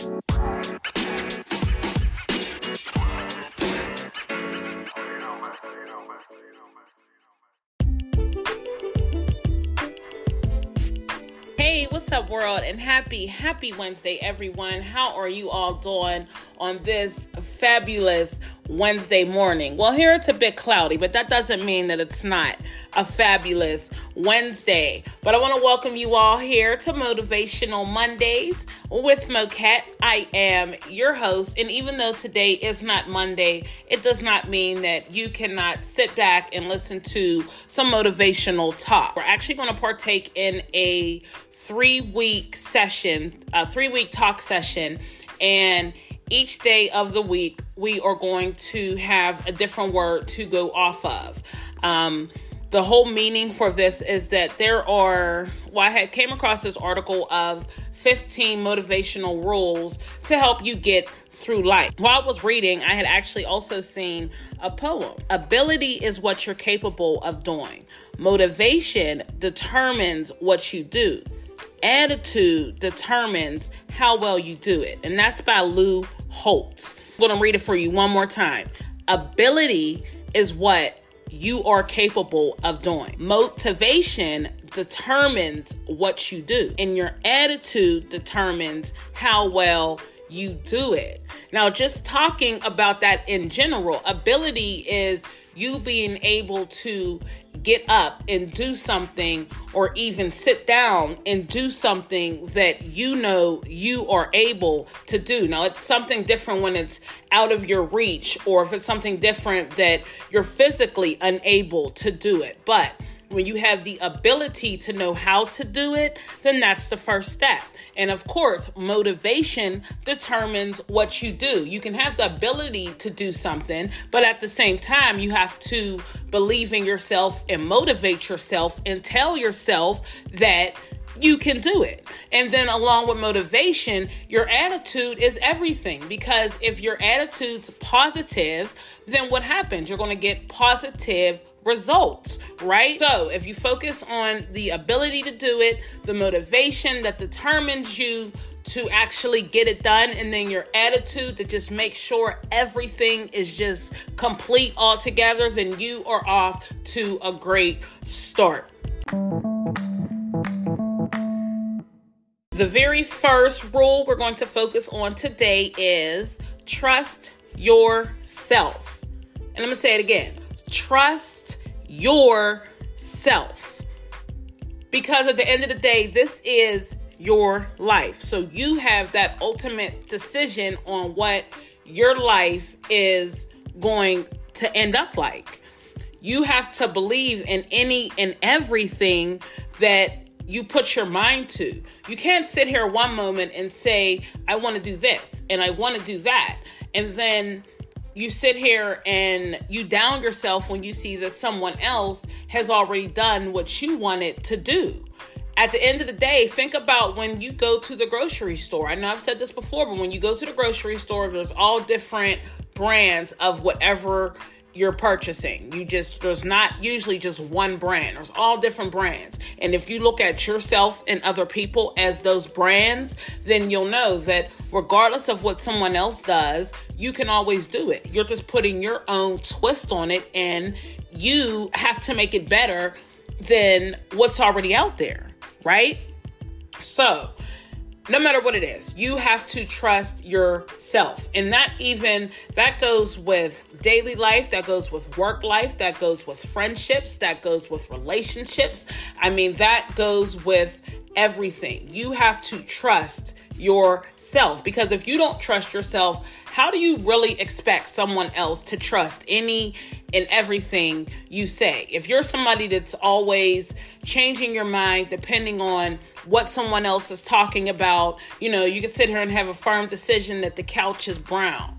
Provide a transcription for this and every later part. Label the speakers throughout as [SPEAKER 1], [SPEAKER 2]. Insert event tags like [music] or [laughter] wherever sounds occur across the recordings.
[SPEAKER 1] Hey, what's up, world? And happy, happy Wednesday, everyone. How are you all doing on this fabulous Wednesday morning? Well, here it's a bit cloudy, but that doesn't mean that it's not a fabulous Wednesday. But I want to welcome you all here to Motivational Mondays with Moquette. I am your host, and even though today is not Monday, it does not mean that you cannot sit back and listen to some motivational talk. We're actually going to partake in a three week session, a three week talk session, and each day of the week, we are going to have a different word to go off of. Um, the whole meaning for this is that there are well i had came across this article of 15 motivational rules to help you get through life. While i was reading i had actually also seen a poem. Ability is what you're capable of doing. Motivation determines what you do attitude determines how well you do it and that's by lou holtz i'm going to read it for you one more time ability is what you are capable of doing. Motivation determines what you do, and your attitude determines how well you do it. Now, just talking about that in general, ability is you being able to get up and do something or even sit down and do something that you know you are able to do. Now, it's something different when it's out of your reach or if it's something different that you're physically unable to do it. But when you have the ability to know how to do it, then that's the first step. And of course, motivation determines what you do. You can have the ability to do something, but at the same time, you have to believe in yourself and motivate yourself and tell yourself that you can do it. And then, along with motivation, your attitude is everything because if your attitude's positive, then what happens? You're going to get positive results, right? So, if you focus on the ability to do it, the motivation that determines you to actually get it done, and then your attitude to just make sure everything is just complete altogether, then you are off to a great start. The very first rule we're going to focus on today is trust yourself. And I'm going to say it again trust yourself. Because at the end of the day, this is your life. So you have that ultimate decision on what your life is going to end up like. You have to believe in any and everything that you put your mind to. You can't sit here one moment and say, I want to do this and I want to do that. And then you sit here and you down yourself when you see that someone else has already done what you wanted to do. At the end of the day, think about when you go to the grocery store. I know I've said this before, but when you go to the grocery store, there's all different brands of whatever you're purchasing. You just, there's not usually just one brand, there's all different brands. And if you look at yourself and other people as those brands, then you'll know that regardless of what someone else does, you can always do it. You're just putting your own twist on it, and you have to make it better than what's already out there, right? So, no matter what it is you have to trust yourself. And that even that goes with daily life that goes with work life that goes with friendships that goes with relationships. I mean that goes with everything. You have to trust yourself because if you don't trust yourself how do you really expect someone else to trust any and everything you say? If you're somebody that's always changing your mind depending on what someone else is talking about, you know, you can sit here and have a firm decision that the couch is brown.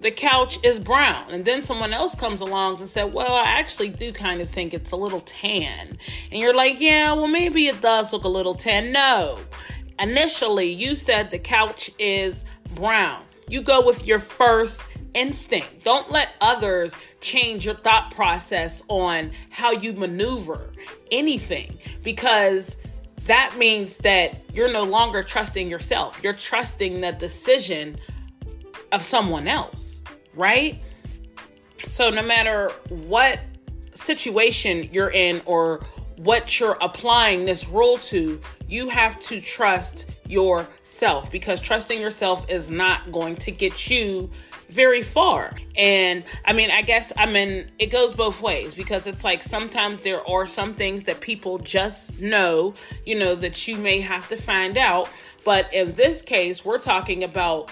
[SPEAKER 1] The couch is brown. And then someone else comes along and said, Well, I actually do kind of think it's a little tan. And you're like, Yeah, well, maybe it does look a little tan. No. Initially, you said the couch is brown. You go with your first instinct. Don't let others change your thought process on how you maneuver anything because that means that you're no longer trusting yourself. You're trusting the decision of someone else, right? So, no matter what situation you're in or what you're applying this rule to, you have to trust yourself because trusting yourself is not going to get you very far. And I mean, I guess I mean it goes both ways because it's like sometimes there are some things that people just know, you know, that you may have to find out. But in this case, we're talking about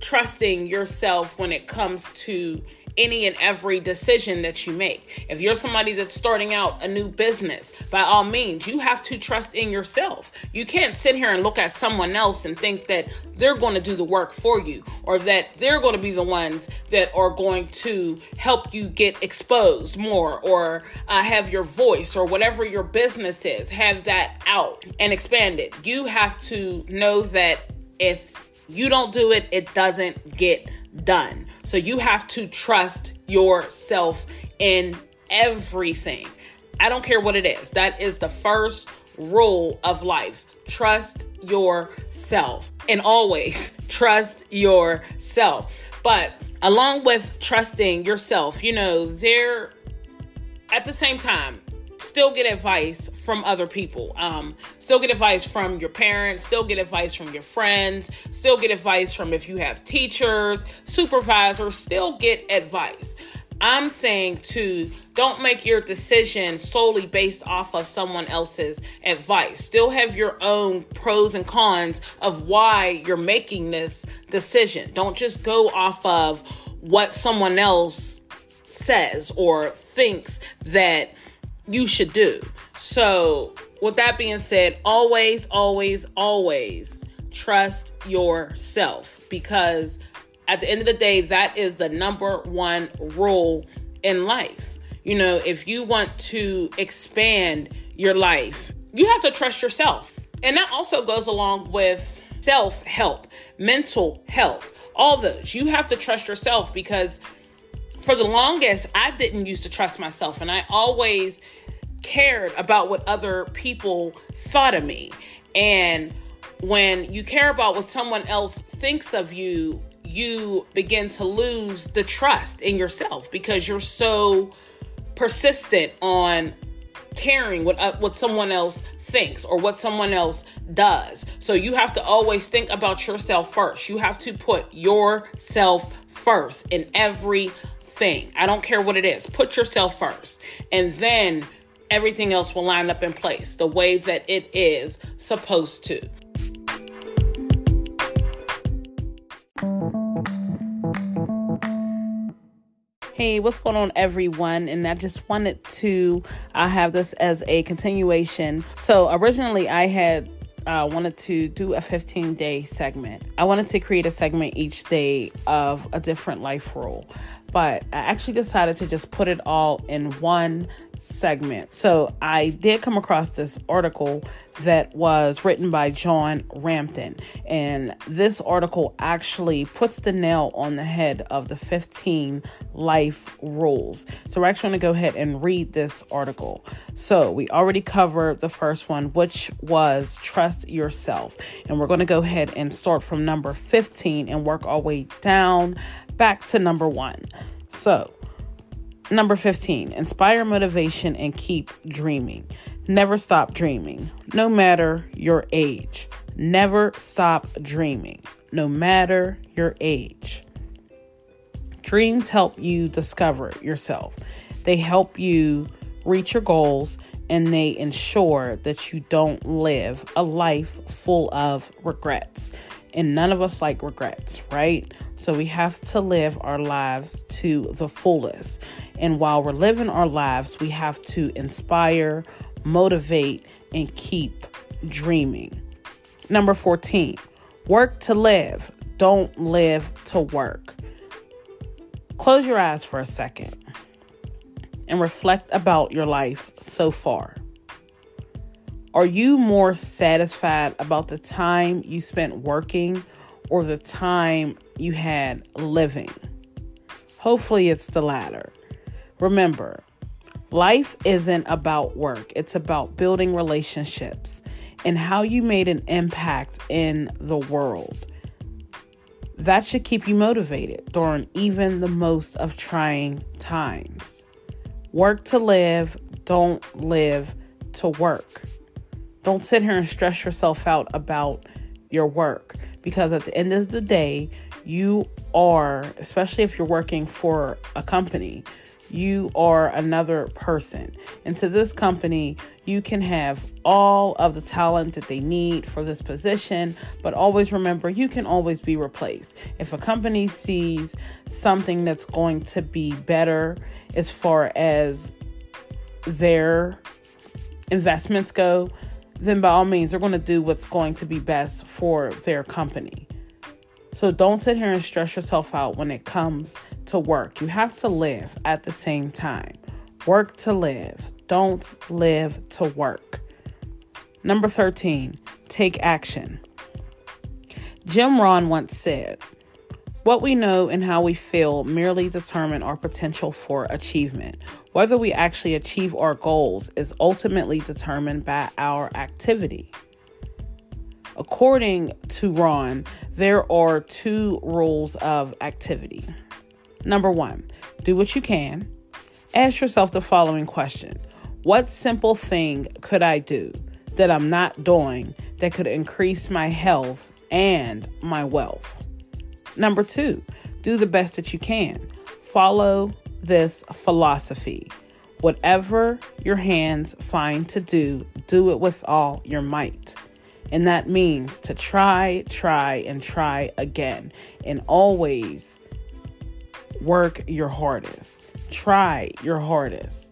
[SPEAKER 1] trusting yourself when it comes to any and every decision that you make. If you're somebody that's starting out a new business, by all means, you have to trust in yourself. You can't sit here and look at someone else and think that they're going to do the work for you or that they're going to be the ones that are going to help you get exposed more or uh, have your voice or whatever your business is, have that out and expand it. You have to know that if you don't do it, it doesn't get done. So you have to trust yourself in everything. I don't care what it is. That is the first rule of life. Trust yourself and always [laughs] trust yourself. But along with trusting yourself, you know, there at the same time, still get advice from other people. Um, still get advice from your parents, still get advice from your friends, still get advice from if you have teachers, supervisors, still get advice. I'm saying to don't make your decision solely based off of someone else's advice. Still have your own pros and cons of why you're making this decision. Don't just go off of what someone else says or thinks that you should do. So, with that being said, always, always, always trust yourself because at the end of the day, that is the number one rule in life. You know, if you want to expand your life, you have to trust yourself. And that also goes along with self help, mental health, all those. You have to trust yourself because for the longest, I didn't used to trust myself, and I always cared about what other people thought of me. And when you care about what someone else thinks of you, you begin to lose the trust in yourself because you're so persistent on caring what uh, what someone else thinks or what someone else does. So you have to always think about yourself first. You have to put yourself first in every thing. I don't care what it is. Put yourself first. And then everything else will line up in place the way that it is supposed to. Hey, what's going on, everyone? And I just wanted to uh, have this as a continuation. So, originally, I had uh, wanted to do a 15 day segment. I wanted to create a segment each day of a different life rule but I actually decided to just put it all in one segment. So I did come across this article that was written by John Rampton, and this article actually puts the nail on the head of the 15 life rules. So we're actually going to go ahead and read this article. So we already covered the first one, which was trust yourself, and we're going to go ahead and start from number 15 and work our way down back to number one. So, number 15, inspire motivation and keep dreaming. Never stop dreaming, no matter your age. Never stop dreaming, no matter your age. Dreams help you discover yourself, they help you reach your goals, and they ensure that you don't live a life full of regrets and none of us like regrets, right? So we have to live our lives to the fullest. And while we're living our lives, we have to inspire, motivate, and keep dreaming. Number 14, work to live, don't live to work. Close your eyes for a second and reflect about your life so far. Are you more satisfied about the time you spent working or the time you had living? Hopefully, it's the latter. Remember, life isn't about work, it's about building relationships and how you made an impact in the world. That should keep you motivated during even the most of trying times. Work to live, don't live to work. Don't sit here and stress yourself out about your work because at the end of the day, you are, especially if you're working for a company, you are another person. And to this company, you can have all of the talent that they need for this position, but always remember you can always be replaced. If a company sees something that's going to be better as far as their investments go, then by all means, they're going to do what's going to be best for their company. So don't sit here and stress yourself out when it comes to work. You have to live at the same time. Work to live. Don't live to work. Number 13, take action. Jim Rohn once said, What we know and how we feel merely determine our potential for achievement. Whether we actually achieve our goals is ultimately determined by our activity. According to Rohn, there are two rules of activity. Number one, do what you can. Ask yourself the following question What simple thing could I do that I'm not doing that could increase my health and my wealth? Number two, do the best that you can. Follow this philosophy. Whatever your hands find to do, do it with all your might. And that means to try, try, and try again. And always work your hardest. Try your hardest.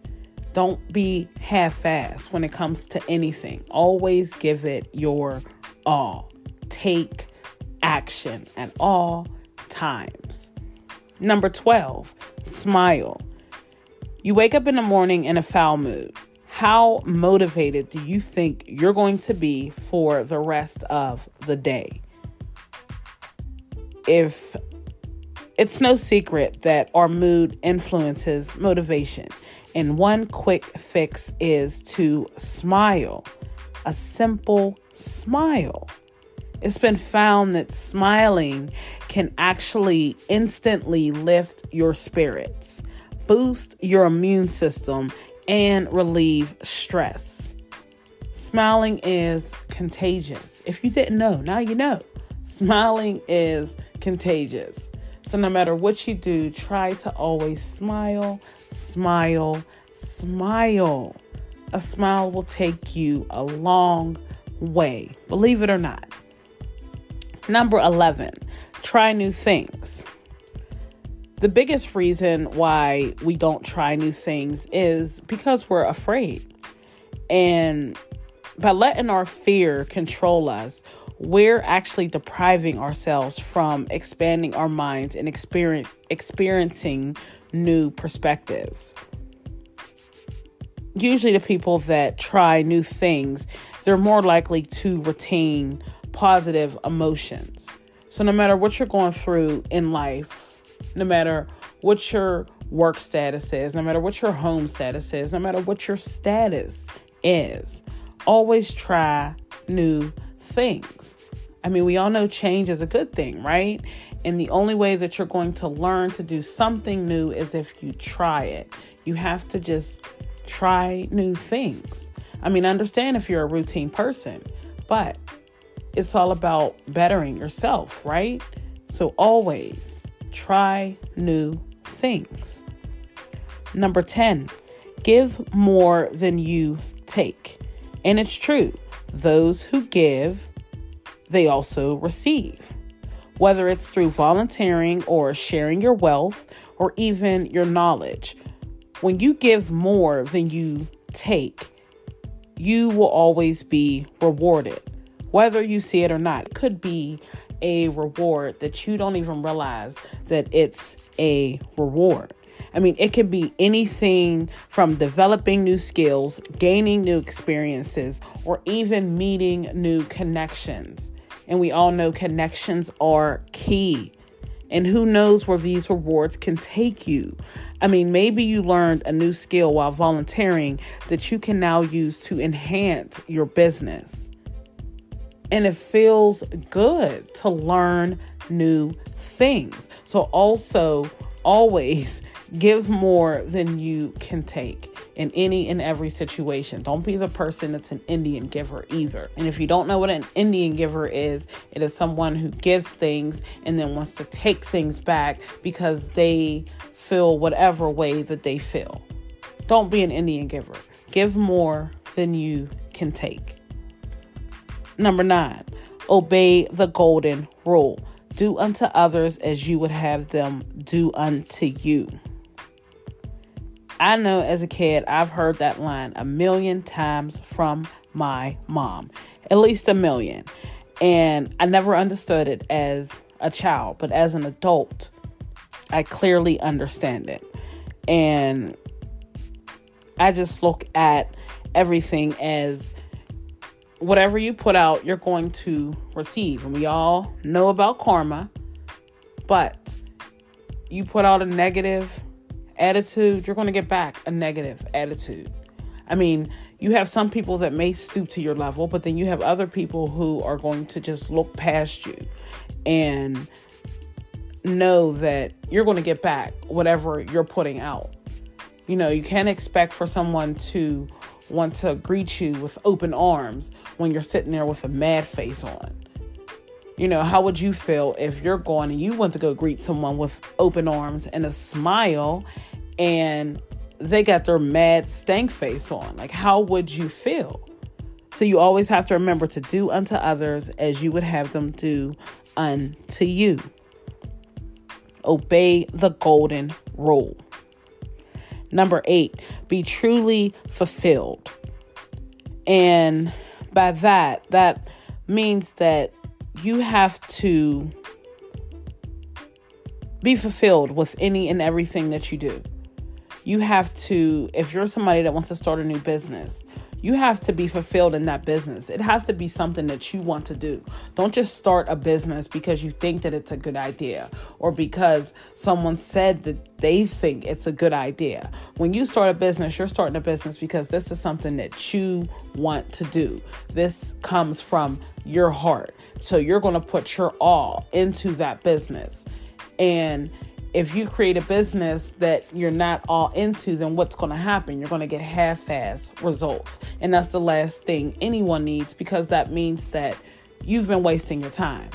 [SPEAKER 1] Don't be half assed when it comes to anything. Always give it your all. Take action at all times. Number 12, smile. You wake up in the morning in a foul mood. How motivated do you think you're going to be for the rest of the day? If it's no secret that our mood influences motivation, and one quick fix is to smile. A simple smile. It's been found that smiling can actually instantly lift your spirits, boost your immune system, and relieve stress. Smiling is contagious. If you didn't know, now you know. Smiling is contagious. So, no matter what you do, try to always smile, smile, smile. A smile will take you a long way, believe it or not. Number 11, try new things. The biggest reason why we don't try new things is because we're afraid. And by letting our fear control us, we're actually depriving ourselves from expanding our minds and experience, experiencing new perspectives. Usually, the people that try new things, they're more likely to retain positive emotions. So, no matter what you're going through in life, no matter what your work status is, no matter what your home status is, no matter what your status is, always try new things. I mean, we all know change is a good thing, right? And the only way that you're going to learn to do something new is if you try it. You have to just try new things. I mean, understand if you're a routine person, but it's all about bettering yourself, right? So always Try new things. Number 10, give more than you take. And it's true, those who give, they also receive. Whether it's through volunteering or sharing your wealth or even your knowledge, when you give more than you take, you will always be rewarded, whether you see it or not. It could be a reward that you don't even realize that it's a reward. I mean, it can be anything from developing new skills, gaining new experiences, or even meeting new connections. And we all know connections are key. And who knows where these rewards can take you? I mean, maybe you learned a new skill while volunteering that you can now use to enhance your business. And it feels good to learn new things. So, also, always give more than you can take in any and every situation. Don't be the person that's an Indian giver either. And if you don't know what an Indian giver is, it is someone who gives things and then wants to take things back because they feel whatever way that they feel. Don't be an Indian giver. Give more than you can take. Number nine, obey the golden rule. Do unto others as you would have them do unto you. I know as a kid, I've heard that line a million times from my mom, at least a million. And I never understood it as a child, but as an adult, I clearly understand it. And I just look at everything as whatever you put out, you're going to receive. And we all know about karma, but you put out a negative attitude, you're going to get back a negative attitude. I mean, you have some people that may stoop to your level, but then you have other people who are going to just look past you and know that you're going to get back whatever you're putting out. You know, you can't expect for someone to want to greet you with open arms when you're sitting there with a mad face on. You know, how would you feel if you're going and you want to go greet someone with open arms and a smile and they got their mad stank face on. Like, how would you feel? So, you always have to remember to do unto others as you would have them do unto you. Obey the golden rule. Number eight, be truly fulfilled. And by that, that means that you have to be fulfilled with any and everything that you do you have to, if you're somebody that wants to start a new business, you have to be fulfilled in that business. It has to be something that you want to do. Don't just start a business because you think that it's a good idea or because someone said that they think it's a good idea. When you start a business, you're starting a business because this is something that you want to do. This comes from your heart. So you're going to put your all into that business. And if you create a business that you're not all into, then what's going to happen? You're going to get half ass results. And that's the last thing anyone needs because that means that you've been wasting your time.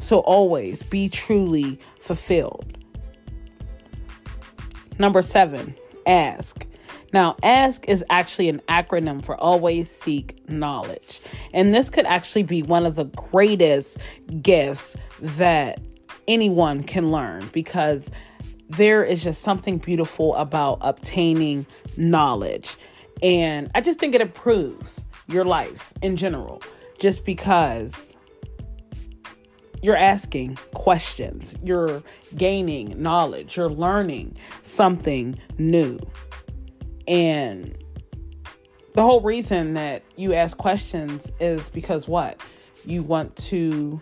[SPEAKER 1] So always be truly fulfilled. Number seven, ask. Now, ask is actually an acronym for always seek knowledge. And this could actually be one of the greatest gifts that anyone can learn because there is just something beautiful about obtaining knowledge. And I just think it improves your life in general just because you're asking questions, you're gaining knowledge, you're learning something new. And the whole reason that you ask questions is because what? You want to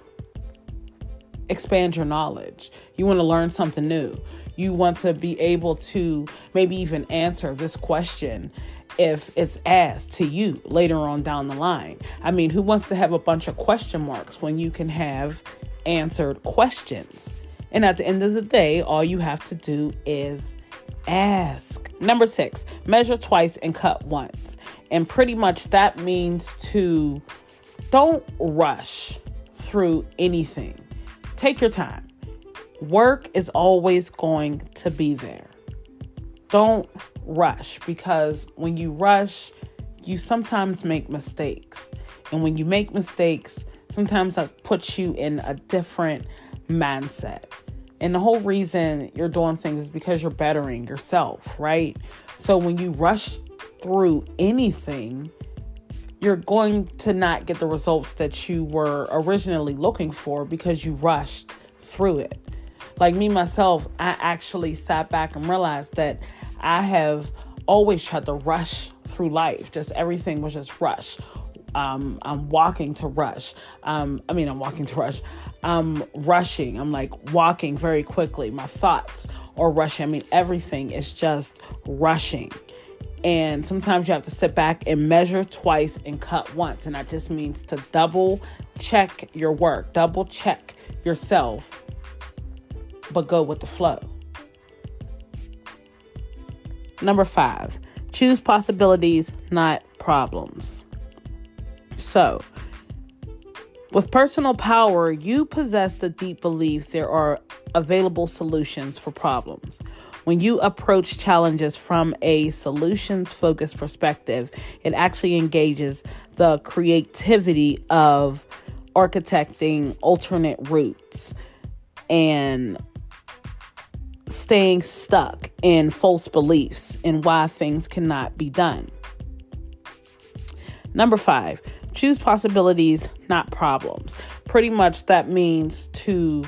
[SPEAKER 1] expand your knowledge. You want to learn something new. You want to be able to maybe even answer this question if it's asked to you later on down the line. I mean, who wants to have a bunch of question marks when you can have answered questions? And at the end of the day, all you have to do is ask. Number six, measure twice and cut once. And pretty much that means to don't rush through anything Take your time. Work is always going to be there. Don't rush because when you rush, you sometimes make mistakes. And when you make mistakes, sometimes that puts you in a different mindset. And the whole reason you're doing things is because you're bettering yourself, right? So when you rush through anything, you're going to not get the results that you were originally looking for because you rushed through it. Like me, myself, I actually sat back and realized that I have always tried to rush through life. Just everything was just rush. Um, I'm walking to rush. Um, I mean, I'm walking to rush. I'm rushing. I'm like walking very quickly. My thoughts are rushing. I mean, everything is just rushing. And sometimes you have to sit back and measure twice and cut once. And that just means to double check your work, double check yourself, but go with the flow. Number five, choose possibilities, not problems. So, with personal power, you possess the deep belief there are available solutions for problems. When you approach challenges from a solutions focused perspective, it actually engages the creativity of architecting alternate routes and staying stuck in false beliefs and why things cannot be done. Number five, choose possibilities, not problems. Pretty much that means to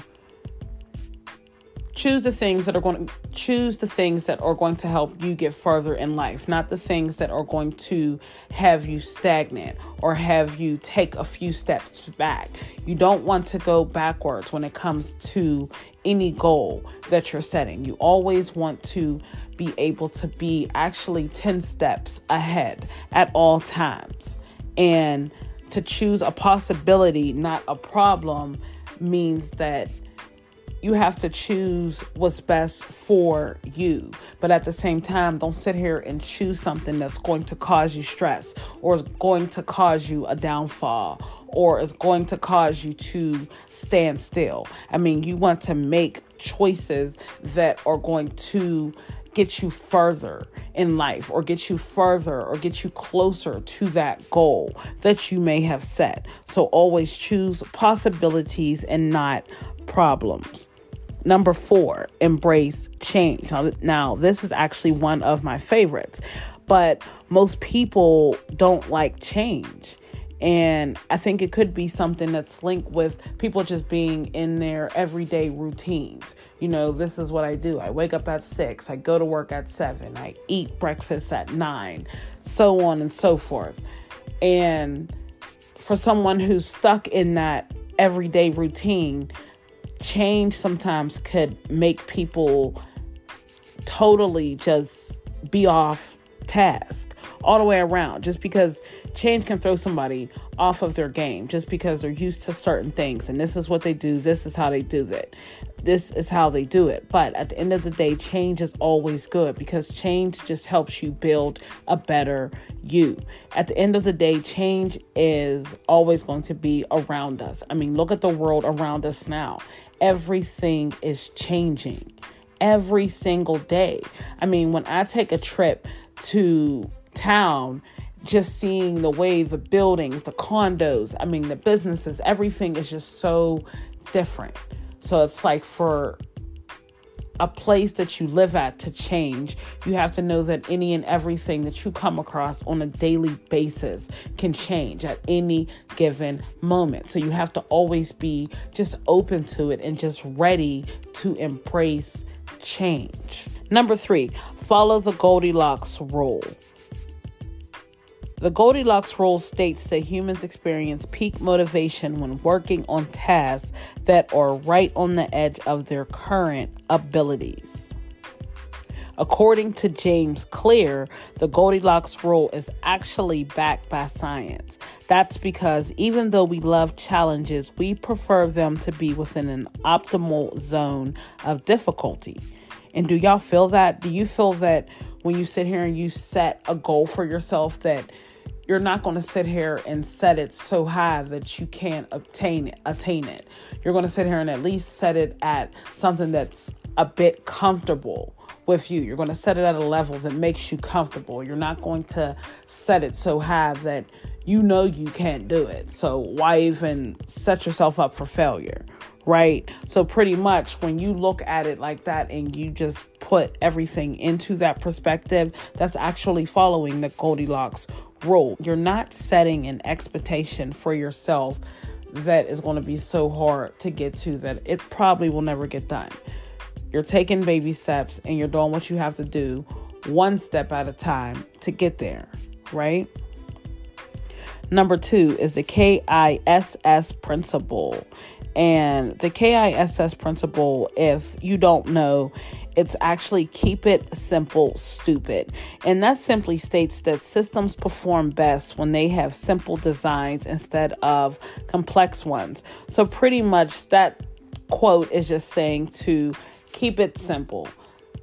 [SPEAKER 1] choose the things that are going to choose the things that are going to help you get further in life not the things that are going to have you stagnant or have you take a few steps back. You don't want to go backwards when it comes to any goal that you're setting. You always want to be able to be actually 10 steps ahead at all times. And to choose a possibility not a problem means that you have to choose what's best for you. But at the same time, don't sit here and choose something that's going to cause you stress or is going to cause you a downfall or is going to cause you to stand still. I mean, you want to make choices that are going to get you further in life or get you further or get you closer to that goal that you may have set. So always choose possibilities and not problems. Number four, embrace change. Now, now, this is actually one of my favorites, but most people don't like change. And I think it could be something that's linked with people just being in their everyday routines. You know, this is what I do. I wake up at six, I go to work at seven, I eat breakfast at nine, so on and so forth. And for someone who's stuck in that everyday routine, change sometimes could make people totally just be off task all the way around. Just because change can throw somebody off of their game just because they're used to certain things. And this is what they do. This is how they do it. This is how they do it. But at the end of the day change is always good because change just helps you build a better you. At the end of the day change is always going to be around us. I mean look at the world around us now everything is changing every single day. I mean, when I take a trip to town, just seeing the way the buildings, the condos, I mean, the businesses, everything is just so different. So it's like for a place that you live at to change, you have to know that any and everything that you come across on a daily basis can change at any given moment. So you have to always be just open to it and just ready to embrace change. Number three, follow the Goldilocks rule. The Goldilocks rule states that humans experience peak motivation when working on tasks that are right on the edge of their current abilities. According to James Clear, the Goldilocks rule is actually backed by science. That's because even though we love challenges, we prefer them to be within an optimal zone of difficulty. And do y'all feel that? Do you feel that when you sit here and you set a goal for yourself that you're not going to sit here and set it so high that you can't obtain it, attain it. You're going to sit here and at least set it at something that's a bit comfortable with you. You're going to set it at a level that makes you comfortable. You're not going to set it so high that you know you can't do it. So why even set yourself up for failure? Right? So pretty much when you look at it like that and you just put everything into that perspective, that's actually following the Goldilocks rule. You're not setting an expectation for yourself that is going to be so hard to get to that it probably will never get done. You're taking baby steps and you're doing what you have to do one step at a time to get there, right? Number two is the KISS principle. And the KISS principle, if you don't know, it's actually keep it simple, stupid. And that simply states that systems perform best when they have simple designs instead of complex ones. So, pretty much, that quote is just saying to keep it simple.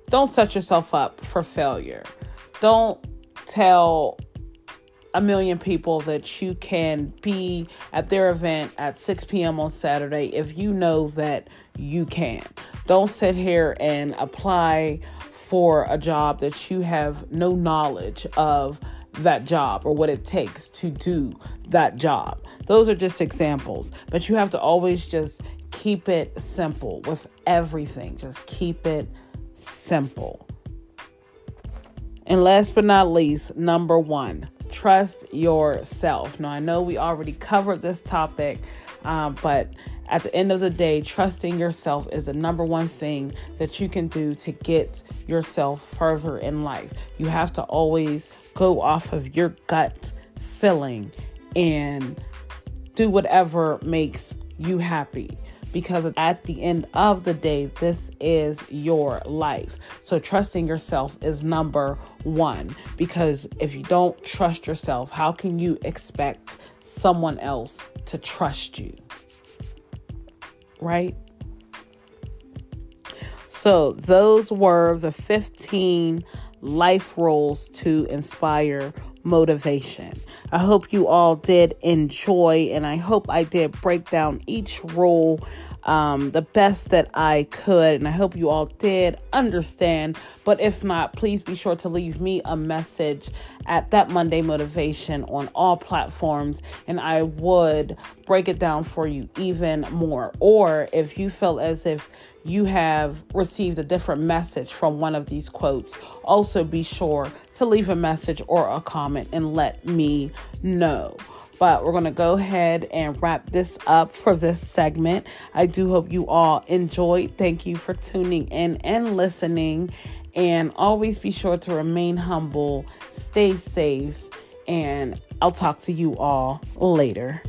[SPEAKER 1] Don't set yourself up for failure. Don't tell a million people that you can be at their event at 6 p.m. on Saturday if you know that you can. Don't sit here and apply for a job that you have no knowledge of that job or what it takes to do that job. Those are just examples, but you have to always just keep it simple with everything. Just keep it simple. And last but not least, number one, trust yourself. Now, I know we already covered this topic, um, but at the end of the day, trusting yourself is the number one thing that you can do to get yourself further in life. You have to always go off of your gut feeling and do whatever makes you happy because at the end of the day, this is your life. So, trusting yourself is number one because if you don't trust yourself, how can you expect someone else to trust you? Right? So, those were the 15 life roles to inspire motivation. I hope you all did enjoy, and I hope I did break down each role um, the best that I could. And I hope you all did understand. But if not, please be sure to leave me a message at that Monday Motivation on all platforms, and I would break it down for you even more. Or if you feel as if you have received a different message from one of these quotes, also be sure to leave a message or a comment and let me know. But we're going to go ahead and wrap this up for this segment. I do hope you all enjoyed. Thank you for tuning in and listening. And always be sure to remain humble, stay safe, and I'll talk to you all later.